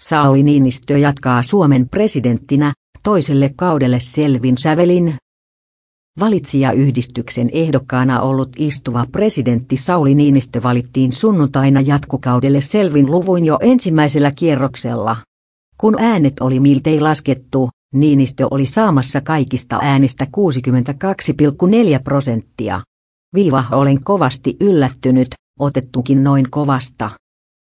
Sauli Niinistö jatkaa Suomen presidenttinä, toiselle kaudelle selvin sävelin. Valitsijayhdistyksen ehdokkaana ollut istuva presidentti Sauli Niinistö valittiin sunnuntaina jatkokaudelle selvin luvuin jo ensimmäisellä kierroksella. Kun äänet oli miltei laskettu, Niinistö oli saamassa kaikista äänistä 62,4 prosenttia. Viiva olen kovasti yllättynyt, otettukin noin kovasta.